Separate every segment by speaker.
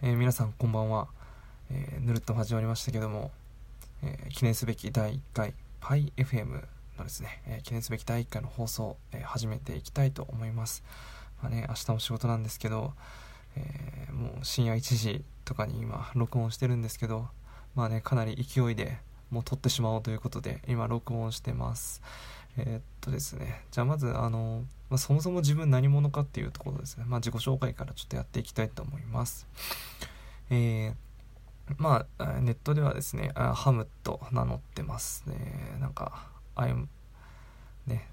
Speaker 1: えー、皆さんこんばんは、えー、ぬるっと始まりましたけども、えー、記念すべき第1回 PyFM のですね、え記念すべき第1回の放送、え始めていきたいと思います。まあね、明日も仕事なんですけど、えもう深夜1時とかに今録音してるんですけど、まあね、かなり勢いでもう撮ってしまおうということで今録音してます。えー、っとですね、じゃあまずあの、まあ、そもそも自分何者かっていうところですね、まあ、自己紹介からちょっとやっていきたいと思います。えー、まあ、ネットではですね、ハムと名乗ってますね。なんか、アイム、ね、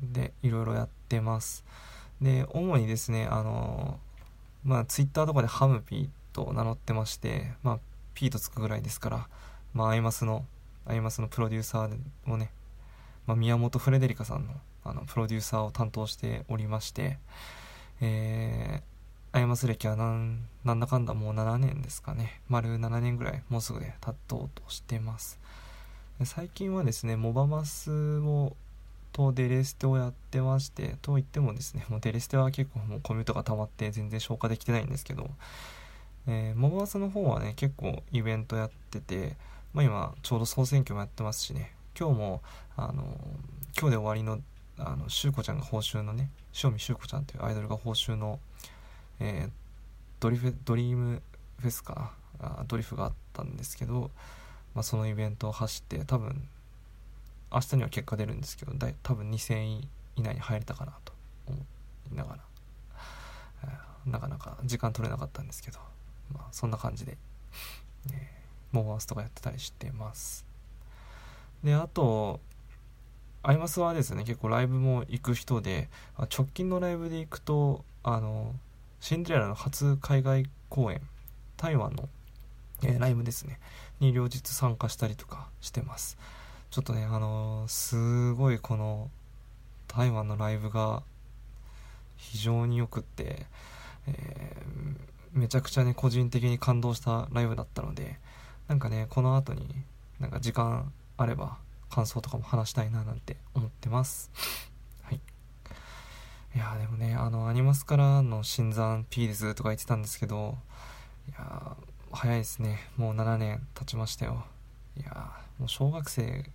Speaker 1: で、いろいろやってます。で、主にですね、あの、まあ、ツイッターとかでハムピーと名乗ってまして、まあ、ピーとつくぐらいですから、まあ、アイマスの、アイマスのプロデューサーをね、まあ、宮本フレデリカさんのあのプロデューサーを担当しておりまして、えー、アイマス歴はなんなんだかんだもう7年ですかね。丸7年ぐらいもうすぐで経とうとしてます。最近はですねモバマスをとデレステをやってましてといってもですねもうデレステは結構もうコミュとか溜まって全然消化できてないんですけど、えー、モバマスの方はね結構イベントやってて、まあ、今ちょうど総選挙もやってますしね今日もあの今日で終わりのあのしゅうこちゃんが報酬のね塩見しゅうこちゃんというアイドルが報酬の、えー、ドリフドリームフェスかあドリフがあったんですけど、まあ、そのイベントを走って多分明日には結果出るんですけどだい多分2000位以内に入れたかなと思いながら、えー、なかなか時間取れなかったんですけど、まあ、そんな感じで、えー、モーバースとかやってたりしてます。であとアイマスはですね結構ライブも行く人で直近のライブで行くとあのシンデレラの初海外公演台湾の、えー、ライブですねに両日参加したりとかしてます。ちょっとねあのー、すごいこの台湾のライブが非常によくって、えー、めちゃくちゃね個人的に感動したライブだったのでなんかねこの後になんか時間あれば感想とかも話したいななんて思ってます。はい。いやでもね、あの、アニマスからの新参 P ですとか言ってたんですけど、いや早いですね。もう7年経ちましたよ。いやもう小学生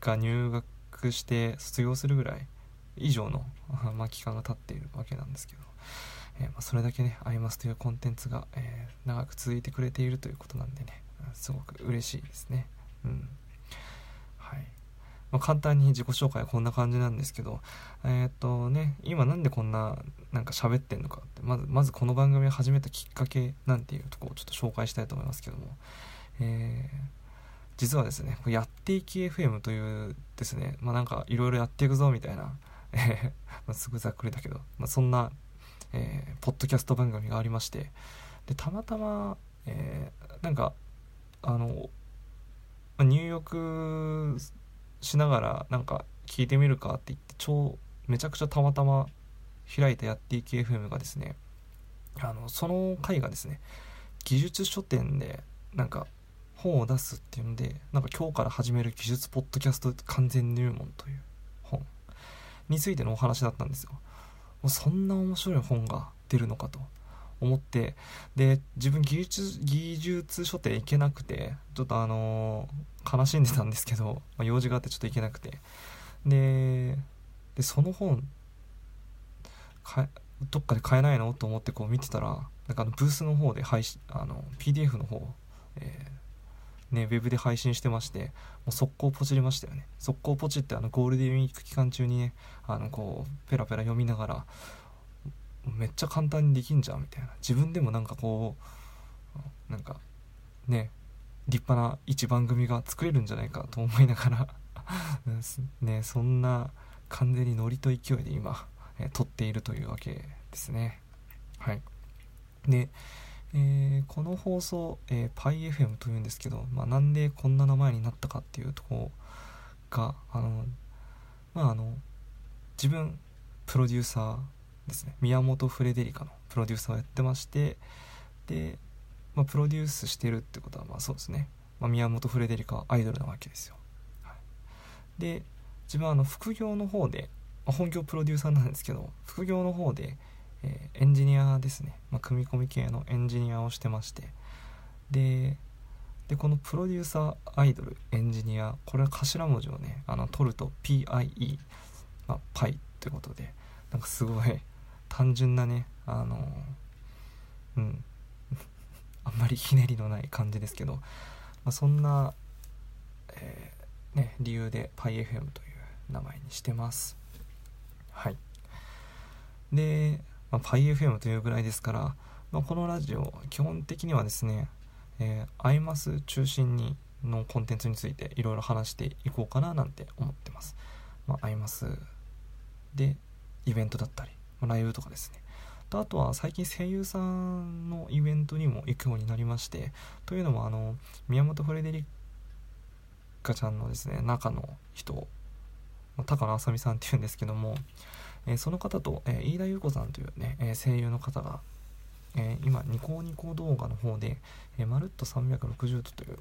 Speaker 1: が入学して卒業するぐらい以上の、まあ、期間が経っているわけなんですけど、えー、まあ、それだけね、アイマスというコンテンツが、えー、長く続いてくれているということなんでね、すごく嬉しいですね。うん。はい。まあ、簡単に自己紹介はこんな感じなんですけど、えー、っとね、今なんでこんななんか喋ってんのかって、まず、まずこの番組を始めたきっかけなんていうとこをちょっと紹介したいと思いますけども、えー、実はですね、やっていき FM というですね、まあなんかいろいろやっていくぞみたいな、えー、すぐざっくりだけど、まあ、そんな、えー、ポッドキャスト番組がありまして、で、たまたま、えー、なんか、あの、まあ、入浴しながらなんか聞いてみるかって言って超めちゃくちゃたまたま開いたやっていき FM がですねあのその回がですね技術書店でなんか本を出すっていうのでなんか今日から始める技術ポッドキャスト完全入門という本についてのお話だったんですよ。もうそんな面白い本が出るのかと。思ってで自分技術技術書店行けなくてちょっとあのー、悲しんでたんですけど、まあ、用事があってちょっと行けなくてでその本かどっかで買えないの？と思ってこう見てたらなんかあのブースの方で配信あの PDF の方、えー、ね、ウェブで配信してまして、もう速攻ポチりましたよね。速攻ポチってあのゴールデンウィーク期間中にね、あのこう、ペラペラ読みながら、めっちゃ簡単にできんじゃんみたいな。自分でもなんかこうなんかね立派な一番組が作れるんじゃないかと思いながら。ねそんな完全にノリと勢いで今、えー、撮っているというわけですね。はい。で、えー、この放送、えー、PyFM というんですけど、まあ、なんでこんな名前になったかっていうとこがあのまああの自分プロデューサーですね。宮本フレデリカのプロデューサーをやってましてで、まあ、プロデュースしてるってことはまあそうですね、まあ、宮本フレデリカはアイドルなわけですよ、はい、で自分はあの副業の方で、まあ、本業プロデューサーなんですけど副業の方で、えー、エンジニアですね、まあ、組み込み系のエンジニアをしてまして。ででこのプロデューサーアイドルエンジニアこれは頭文字をねあの取ると PIE、まあ、パイということでなんかすごい単純なねあのうん。あんまりひねりのない感じですけど、まあ、そんな、えー、ね、理由で PyFM という名前にしてます。はい。で、まあ、PyFM というぐらいですから、まあ、このラジオ基本的にはですねえー、アイマス中心にのコンテンツについていろいろ話していこうかななんて思ってます。まあ、アイマスでイベントだったり、ライブとかですね。あとは最近声優さんのイベントにも行くようになりましてというのもあの宮本フレデリッカちゃんのですね中の人高野あさみさんっていうんですけども、えー、その方と、えー、飯田優子さんというね、えー、声優の方がえ、今ニコニコ動画の方で、え、まるっと360度という、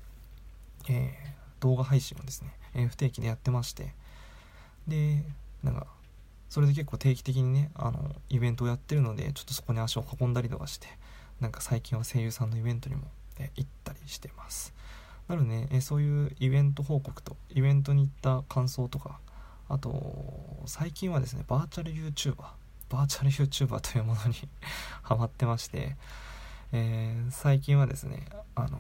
Speaker 1: え、動画配信をですね、え不定期でやってましてでなんかそれで結構定期的にねあのイベントをやってるのでちょっとそこに足を運んだりとかしてなんか最近は声優さんのイベントにも、え行ったりしてます。なので、ね、えそういうイベント報告とイベントに行った感想とかあと最近はですねバーチャル YouTuber バーチャル YouTuber というものに ハマってまして、えー、最近はですねあの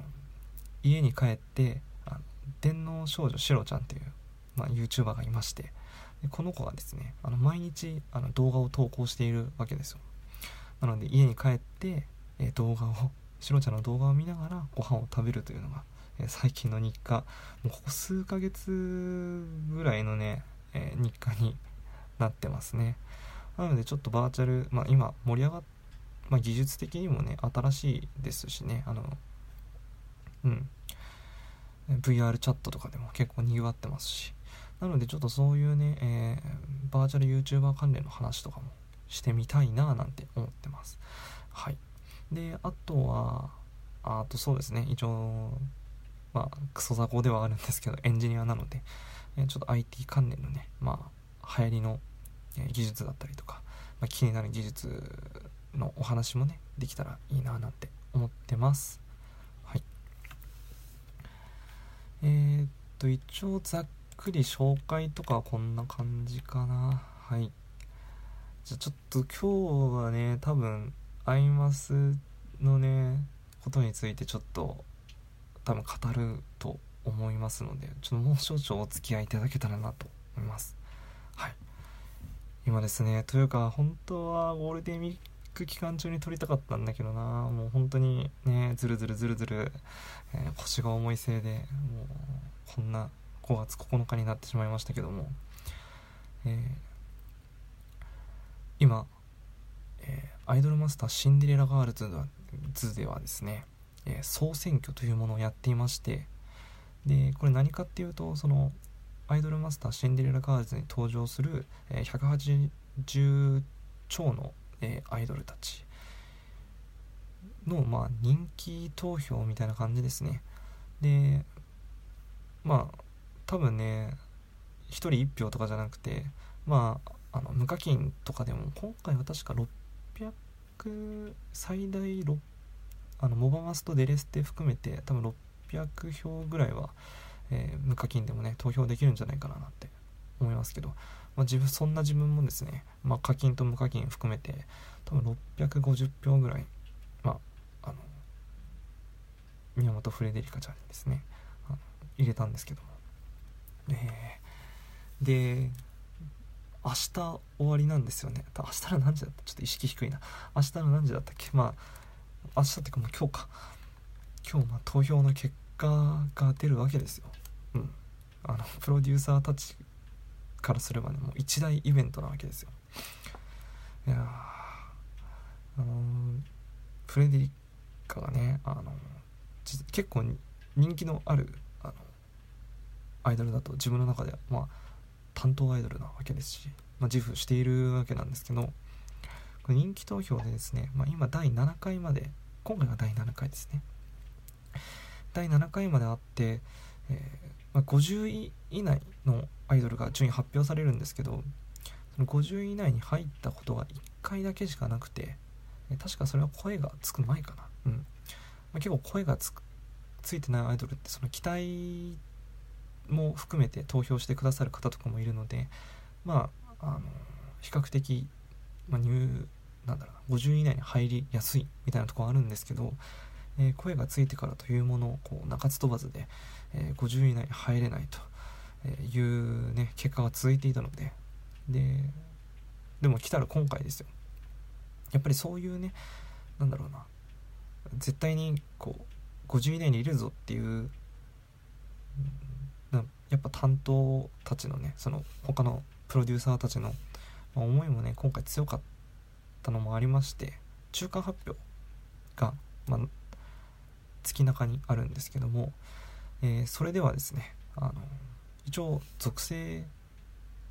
Speaker 1: 家に帰ってあの電脳少女シロちゃんっていう、まあ、YouTuber がいましてこの子がですねあの毎日あの動画を投稿しているわけですよ。なので家に帰って、え、動画を シロちゃんの動画を見ながらご飯を食べるというのが、え、最近の日課。もうここ数ヶ月ぐらいのね、え日課になってますね。なのでちょっとバーチャル、まあ、今盛り上がっ、まあ、技術的にもね新しいですしねあのうん。VR チャットとかでも結構にぎわってますし。なのでちょっとそういうね、えー、バーチャル YouTuber 関連の話とかもしてみたいななんて思ってます。はい。であとはあとそうですね。一応まあクソ雑魚ではあるんですけどエンジニアなので、え、ちょっと IT 関連のねまあ流行りの技術だったりとか、まあ、気になる技術のお話もねできたらいいななんて思ってます。はい。えー、っと一応ざっくり紹介とかこんな感じかな。はい。じゃあちょっと今日はね多分アイマスのねことについてちょっと多分語ると思いますのでちょっともう少々お付き合いいただけたらなと思います。はい。今ですねというか本当はゴールデンウィーク期間中に撮りたかったんだけどな。もう本当にねずるずるずるずる、えー、腰が重いせいでもうこんな5月9日になってしまいましたけども、えー、今、えー、アイドルマスターシンデレラガールズではですね、え総選挙というものをやっていましてでこれ何かっていうとそのアイドルマスターシンデレラガールズに登場する、えー、180超の、えー、アイドルたちの、まあ、人気投票みたいな感じですね。でまあ多分ね1人1票とかじゃなくてまああの無課金とかでも今回は確か600最大6あのモバマスとデレステ含めて多分600票ぐらいはえー、無課金でもね投票できるんじゃないかななんて思いますけど、まあ、自分そんな自分もですね、まあ、課金と無課金含めて多分650票ぐらい、まあ、あの宮本フレデリカちゃんにですね入れたんですけども、えー、で明日終わりなんですよね。明日の何時だった？ちょっと意識低いな。明日の何時だったっけ？まあ明日っていうかもう今日か。今日まあ投票の結果が出るわけですよ。うん、あのプロデューサーたちからすればねもう一大イベントなわけですよ。いやあのフレデリカがねあの結構人気のあるアイドルだと自分の中ではまあ担当アイドルなわけですし、まあ、自負しているわけなんですけどこれ人気投票でですね、まあ、今第7回まで今回が第7回ですね。第7回まであって、えーまあ、50位以内のアイドルが順位発表されるんですけどその50位以内に入ったことが1回だけしかなくて確かそれは声がつく前かな。うん、まあ、結構声がついてないアイドルってその期待も含めて投票してくださる方とかもいるのでまああの比較的、まあ、入なんだろうな50位以内に入りやすいみたいなところあるんですけど、えー、声がついてからというものをこう中津飛ばずで、えー、50位以内に入れないという、ね、結果が続いていたのでででも来たら今回ですよ。やっぱりそういうねなんだろうな絶対にこう50以内にいるぞっていう担当たちのねその他のプロデューサーたちの思いもね今回強かったのもありまして中間発表が、まあ、月中にあるんですけども、えー、それではですねあの一応属性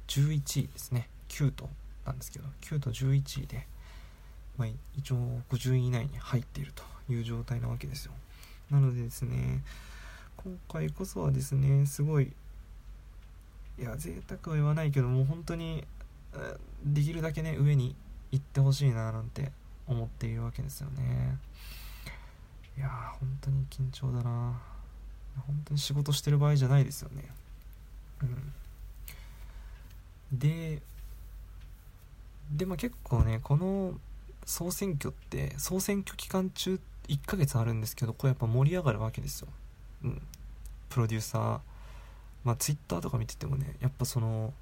Speaker 1: 11位ですね9となんですけど9と11位で、まあ、一応50位以内に入っているという状態なわけですよ。なのでですね今回こそはですねすごいいや贅沢は言わないけどもう本当にできるだけね上に行ってほしいななんて思っているわけですよね。いやー本当に緊張だな。本当に仕事してる場合じゃないですよね。うん。ででも結構ねこの総選挙って総選挙期間中1ヶ月あるんですけどこれやっぱ盛り上がるわけですよ。うん。プロデューサーまあツイッターとか見ててもねやっぱその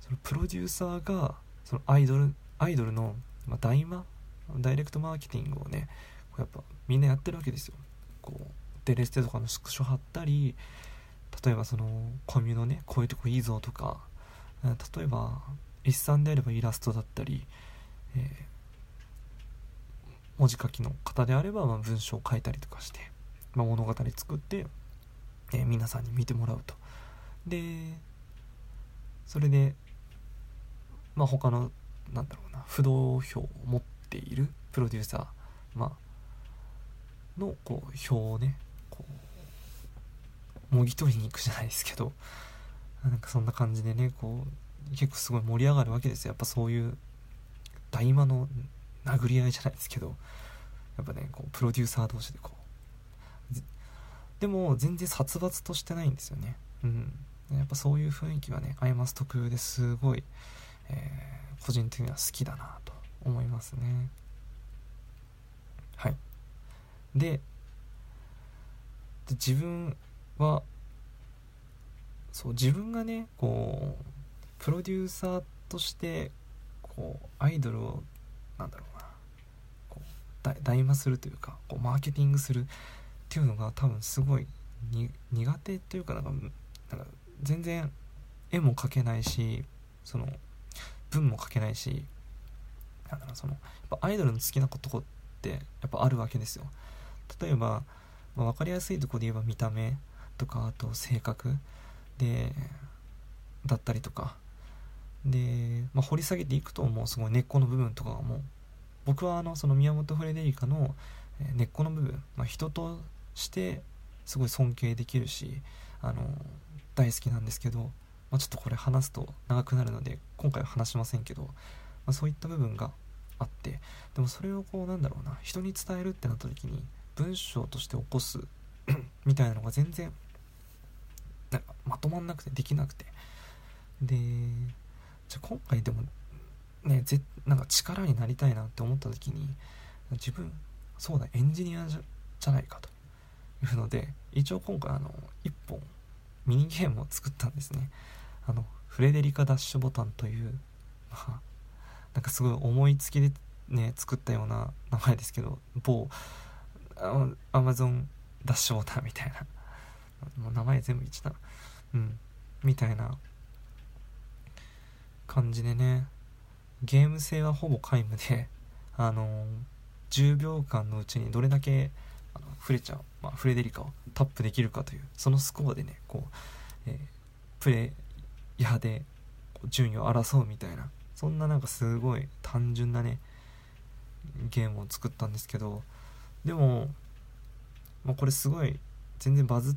Speaker 1: そのプロデューサーがそのアイドルアイドルの、まあ、大マダイレクトマーケティングをねやっぱみんなやってるわけですよ。こうデレステとかのスクショ貼ったり例えばそのコミュのねこういうとこいいぞとか例えば一産であればイラストだったり、えー、文字書きの方であればま文章を書いたりとかして、まあ、物語作って、えー、皆さんに見てもらうと。でそれでまあ他のなんだろうな不動票を持っているプロデューサー、まあのこう票をねこうもぎ取りに行くじゃないですけどなんかそんな感じでねこう結構すごい盛り上がるわけですよ。やっぱそういう大魔の殴り合いじゃないですけどやっぱねこうプロデューサー同士でこうでも全然殺伐としてないんですよね。うん。やっぱそういう雰囲気はねアイマス特有ですごい、えー、個人的には好きだなと思いますね。はい。でで自分はそう自分がねこうプロデューサーとしてこうアイドルをなんだろうなこう大魔するというかこうマーケティングするっていうのが多分すごい苦手というかなんかなんか全然絵も描けないしその文も書けないしなんだろうそのやっぱアイドルの好きなことってやっぱあるわけですよ。例えば、まあ、分かりやすいとこで言えば見た目とかあと性格でだったりとか。で、まあ、掘り下げていくともうすごい根っこの部分とかがもう僕はあのその宮本フレデリカの根っこの部分、まあ、人としてすごい尊敬できるしあの大好きなんですけど、まあ、ちょっとこれ話すと長くなるので今回は話しませんけど、まあ、そういった部分があってでもそれをこうなんだろうな人に伝えるってなった時に文章として起こす みたいなのが全然なんかまとまんなくてできなくて。でじゃあ今回でもねぜなんか力になりたいなって思った時に自分そうだエンジニアじゃじゃないかというので一応今回あの1本ミニゲームを作ったんですね。あのフレデリカダッシュボタンというまあなんかすごい思いつきでね作ったような名前ですけど某アマゾンダッシュボタンみたいな。もう名前全部一致だ。うん。みたいな。感じでねゲーム性はほぼ皆無であのー、10秒間のうちにどれだけあのフレちゃん、まあ、フレデリカをタップできるかというそのスコアでねこう、えー、プレイヤーで順位を争うみたいなそんななんかすごい単純なねゲームを作ったんですけどでも、まあ、これすごい全然バズっ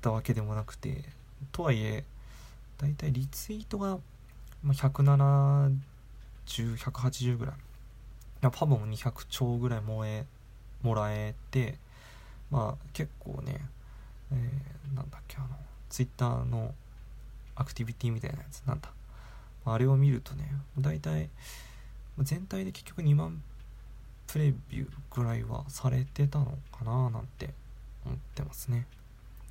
Speaker 1: たわけでもなくてとはいえだいたいリツイートが、170180ぐらい。パブも200兆ぐらいもえもらえてまあ結構ね、えー、なんだっけあのツイッターのアクティビティみたいなやつなんだ。あれを見るとね大体全体で結局2万プレビューぐらいはされてたのかななんて思ってますね。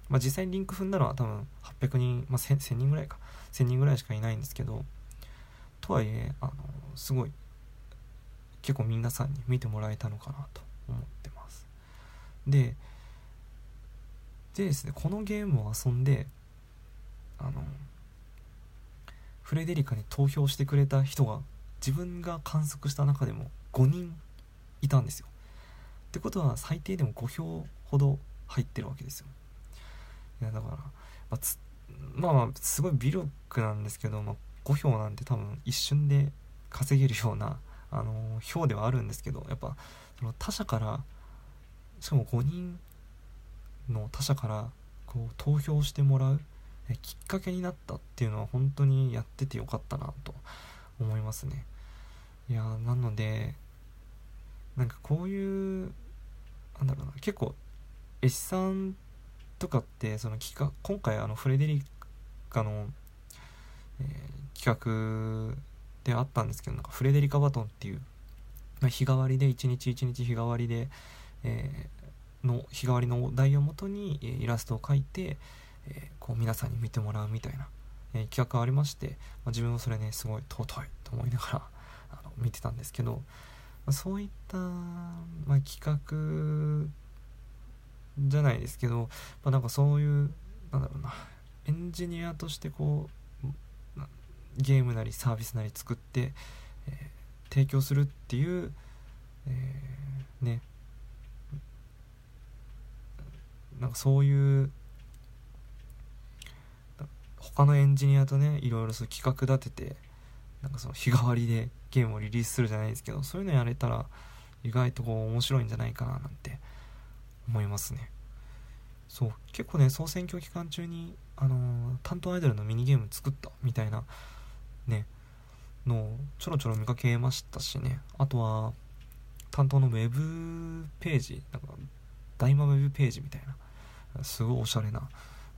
Speaker 1: まあ実際にリンク踏んだのは多分800人、まあ、1000, 1000人ぐらいか。1000人ぐらいしかいないんですけどとはいえあのすごい結構皆さんに見てもらえたのかなと思ってででですねこのゲームを遊んであのフレデリカに投票してくれた人が自分が観測した中でも5人いたんですよ。ってことは最低でも5票ほど入ってるわけですよ。いやだから、まあ、まあまあすごい微力なんですけど、まあ、5票なんて多分一瞬で稼げるような、あのー、票ではあるんですけどやっぱその他者からしかも5人の他者からこう投票してもらうきっかけになったっていうのは本当にやっててよかったなと思いますね。いやなのでなんかこういうなんだろうな結構絵師さんとかってその企画今回あのフレデリカの、えー、企画であったんですけどなんかフレデリカバトンっていう、日替わりで一日一日日替わりで、えー、の日替わりのお題をもとにえイラストを描いて、え、こう皆さんに見てもらうみたいな、え、企画がありまして、まあ、自分はそれねすごい尊いと思いながら あの見てたんですけど、まあ、そういった、まあ、企画じゃないですけど、まあ、なんかそういうなんだろうなエンジニアとしてこうゲームなりサービスなり作って、えー、提供するっていう、えー、ねなんかそういう他のエンジニアとねいろいろそう企画立ててなんかその日替わりでゲームをリリースするじゃないですけどそういうのやれたら意外とこう面白いんじゃないかななんて思いますね。そう結構ね総選挙期間中にあのー、担当アイドルのミニゲーム作ったみたいなねのをちょろちょろ見かけましたしね。あとは担当のウェブページなんか大魔ウェブページみたいな。すごいおしゃれな、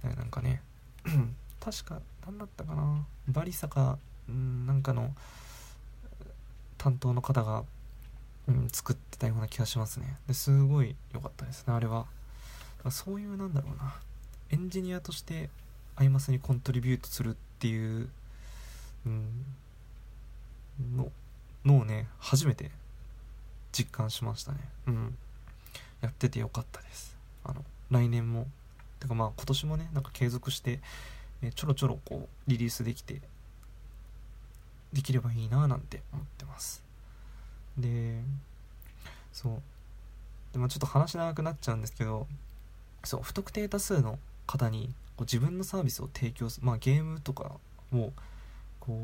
Speaker 1: えなんかね。確か何だったかな。バリサかなんかの担当の方が、うん、作ってたような気がしますね。ですごい良かったですねあれは。そういうなんだろうな。エンジニアとしてアイマスにコントリビュートするっていう、うん、ののをね初めて実感しましたね。うん。やっててよかったです。あの来年も。てかまあ今年もねなんか継続してえちょろちょろこうリリースできてできればいいななんて思ってます。でそう。で、まあ、ちょっと話長くなっちゃうんですけどそう不特定多数の方にこう自分のサービスを提供するまあゲームとかをこう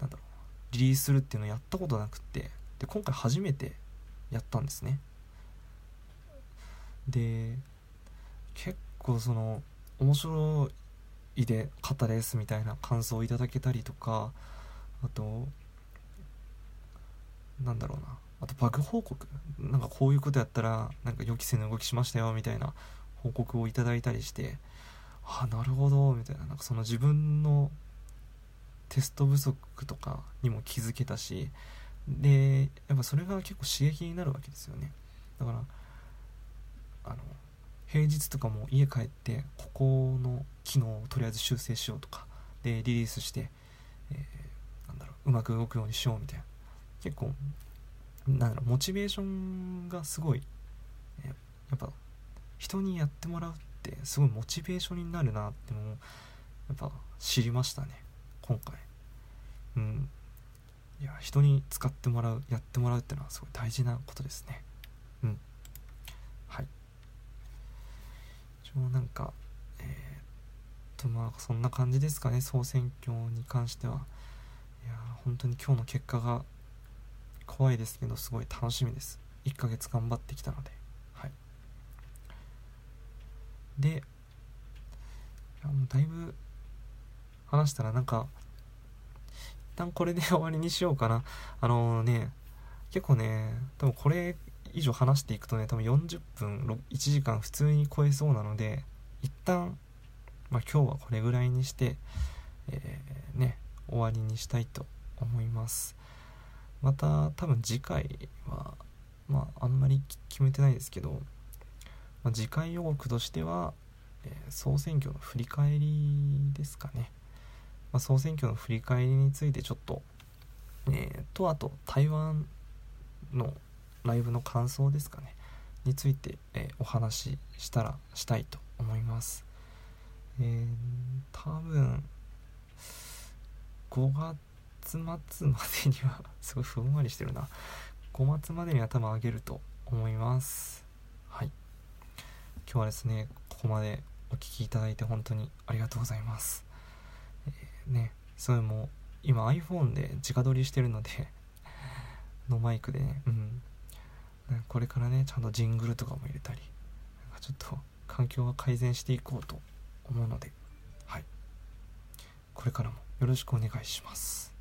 Speaker 1: なんだろうリリースするっていうのをやったことなくってで今回初めてやったんですね。で結構その面白いで方ですみたいな感想をいただけたりとかあとなんだろうな。あとバグ報告。なんかこういうことやったらなんか予期せぬ動きしましたよみたいな報告をいただいたりしてあなるほどみたいな。なんかその自分のテスト不足とかにも気づけたしでやっぱそれが結構刺激になるわけですよね。だからあの平日とかも家帰ってここの機能をとりあえず修正しようとかでリリースして、えー、なんだろううまく動くようにしようみたいな。結構なんだろうモチベーションがすごいやっぱ人にやってもらうってすごいモチベーションになるなってのをやっぱ知りましたね今回。うん。いや人に使ってもらうやってもらうっていうのはすごい大事なことですねうんはい一応なんかえー、っとまあそんな感じですかね総選挙に関しては。いや本当に今日の結果が怖いですけどすごい楽しみです。1ヶ月頑張ってきたので。はい。でもうだいぶ話したらなんか一旦これで終わりにしようかな。あのね結構ね多分これ以上話していくとね多分40分1時間普通に超えそうなので一旦まあ、今日はこれぐらいにして、えー、ね終わりにしたいと思います。また多分次回はまああんまり決めてないですけど、まあ、次回予告としては、えー、総選挙の振り返りですかね、まあ、総選挙の振り返りについてちょっとえー、とあと台湾のライブの感想ですかね。について、えー、お話ししたらしたいと思います。えー、多分5月末までには すごいふんわりしてるな。5月までには多分あげると思います。はい。今日はですねここまでお聴きいただいて本当にありがとうございます、えー、ねそれも今 iPhone で直撮りしてるので のマイクでねうん。これからねちゃんとジングルとかも入れたりなんかちょっと環境は改善していこうと思うので、はい、これからもよろしくお願いします。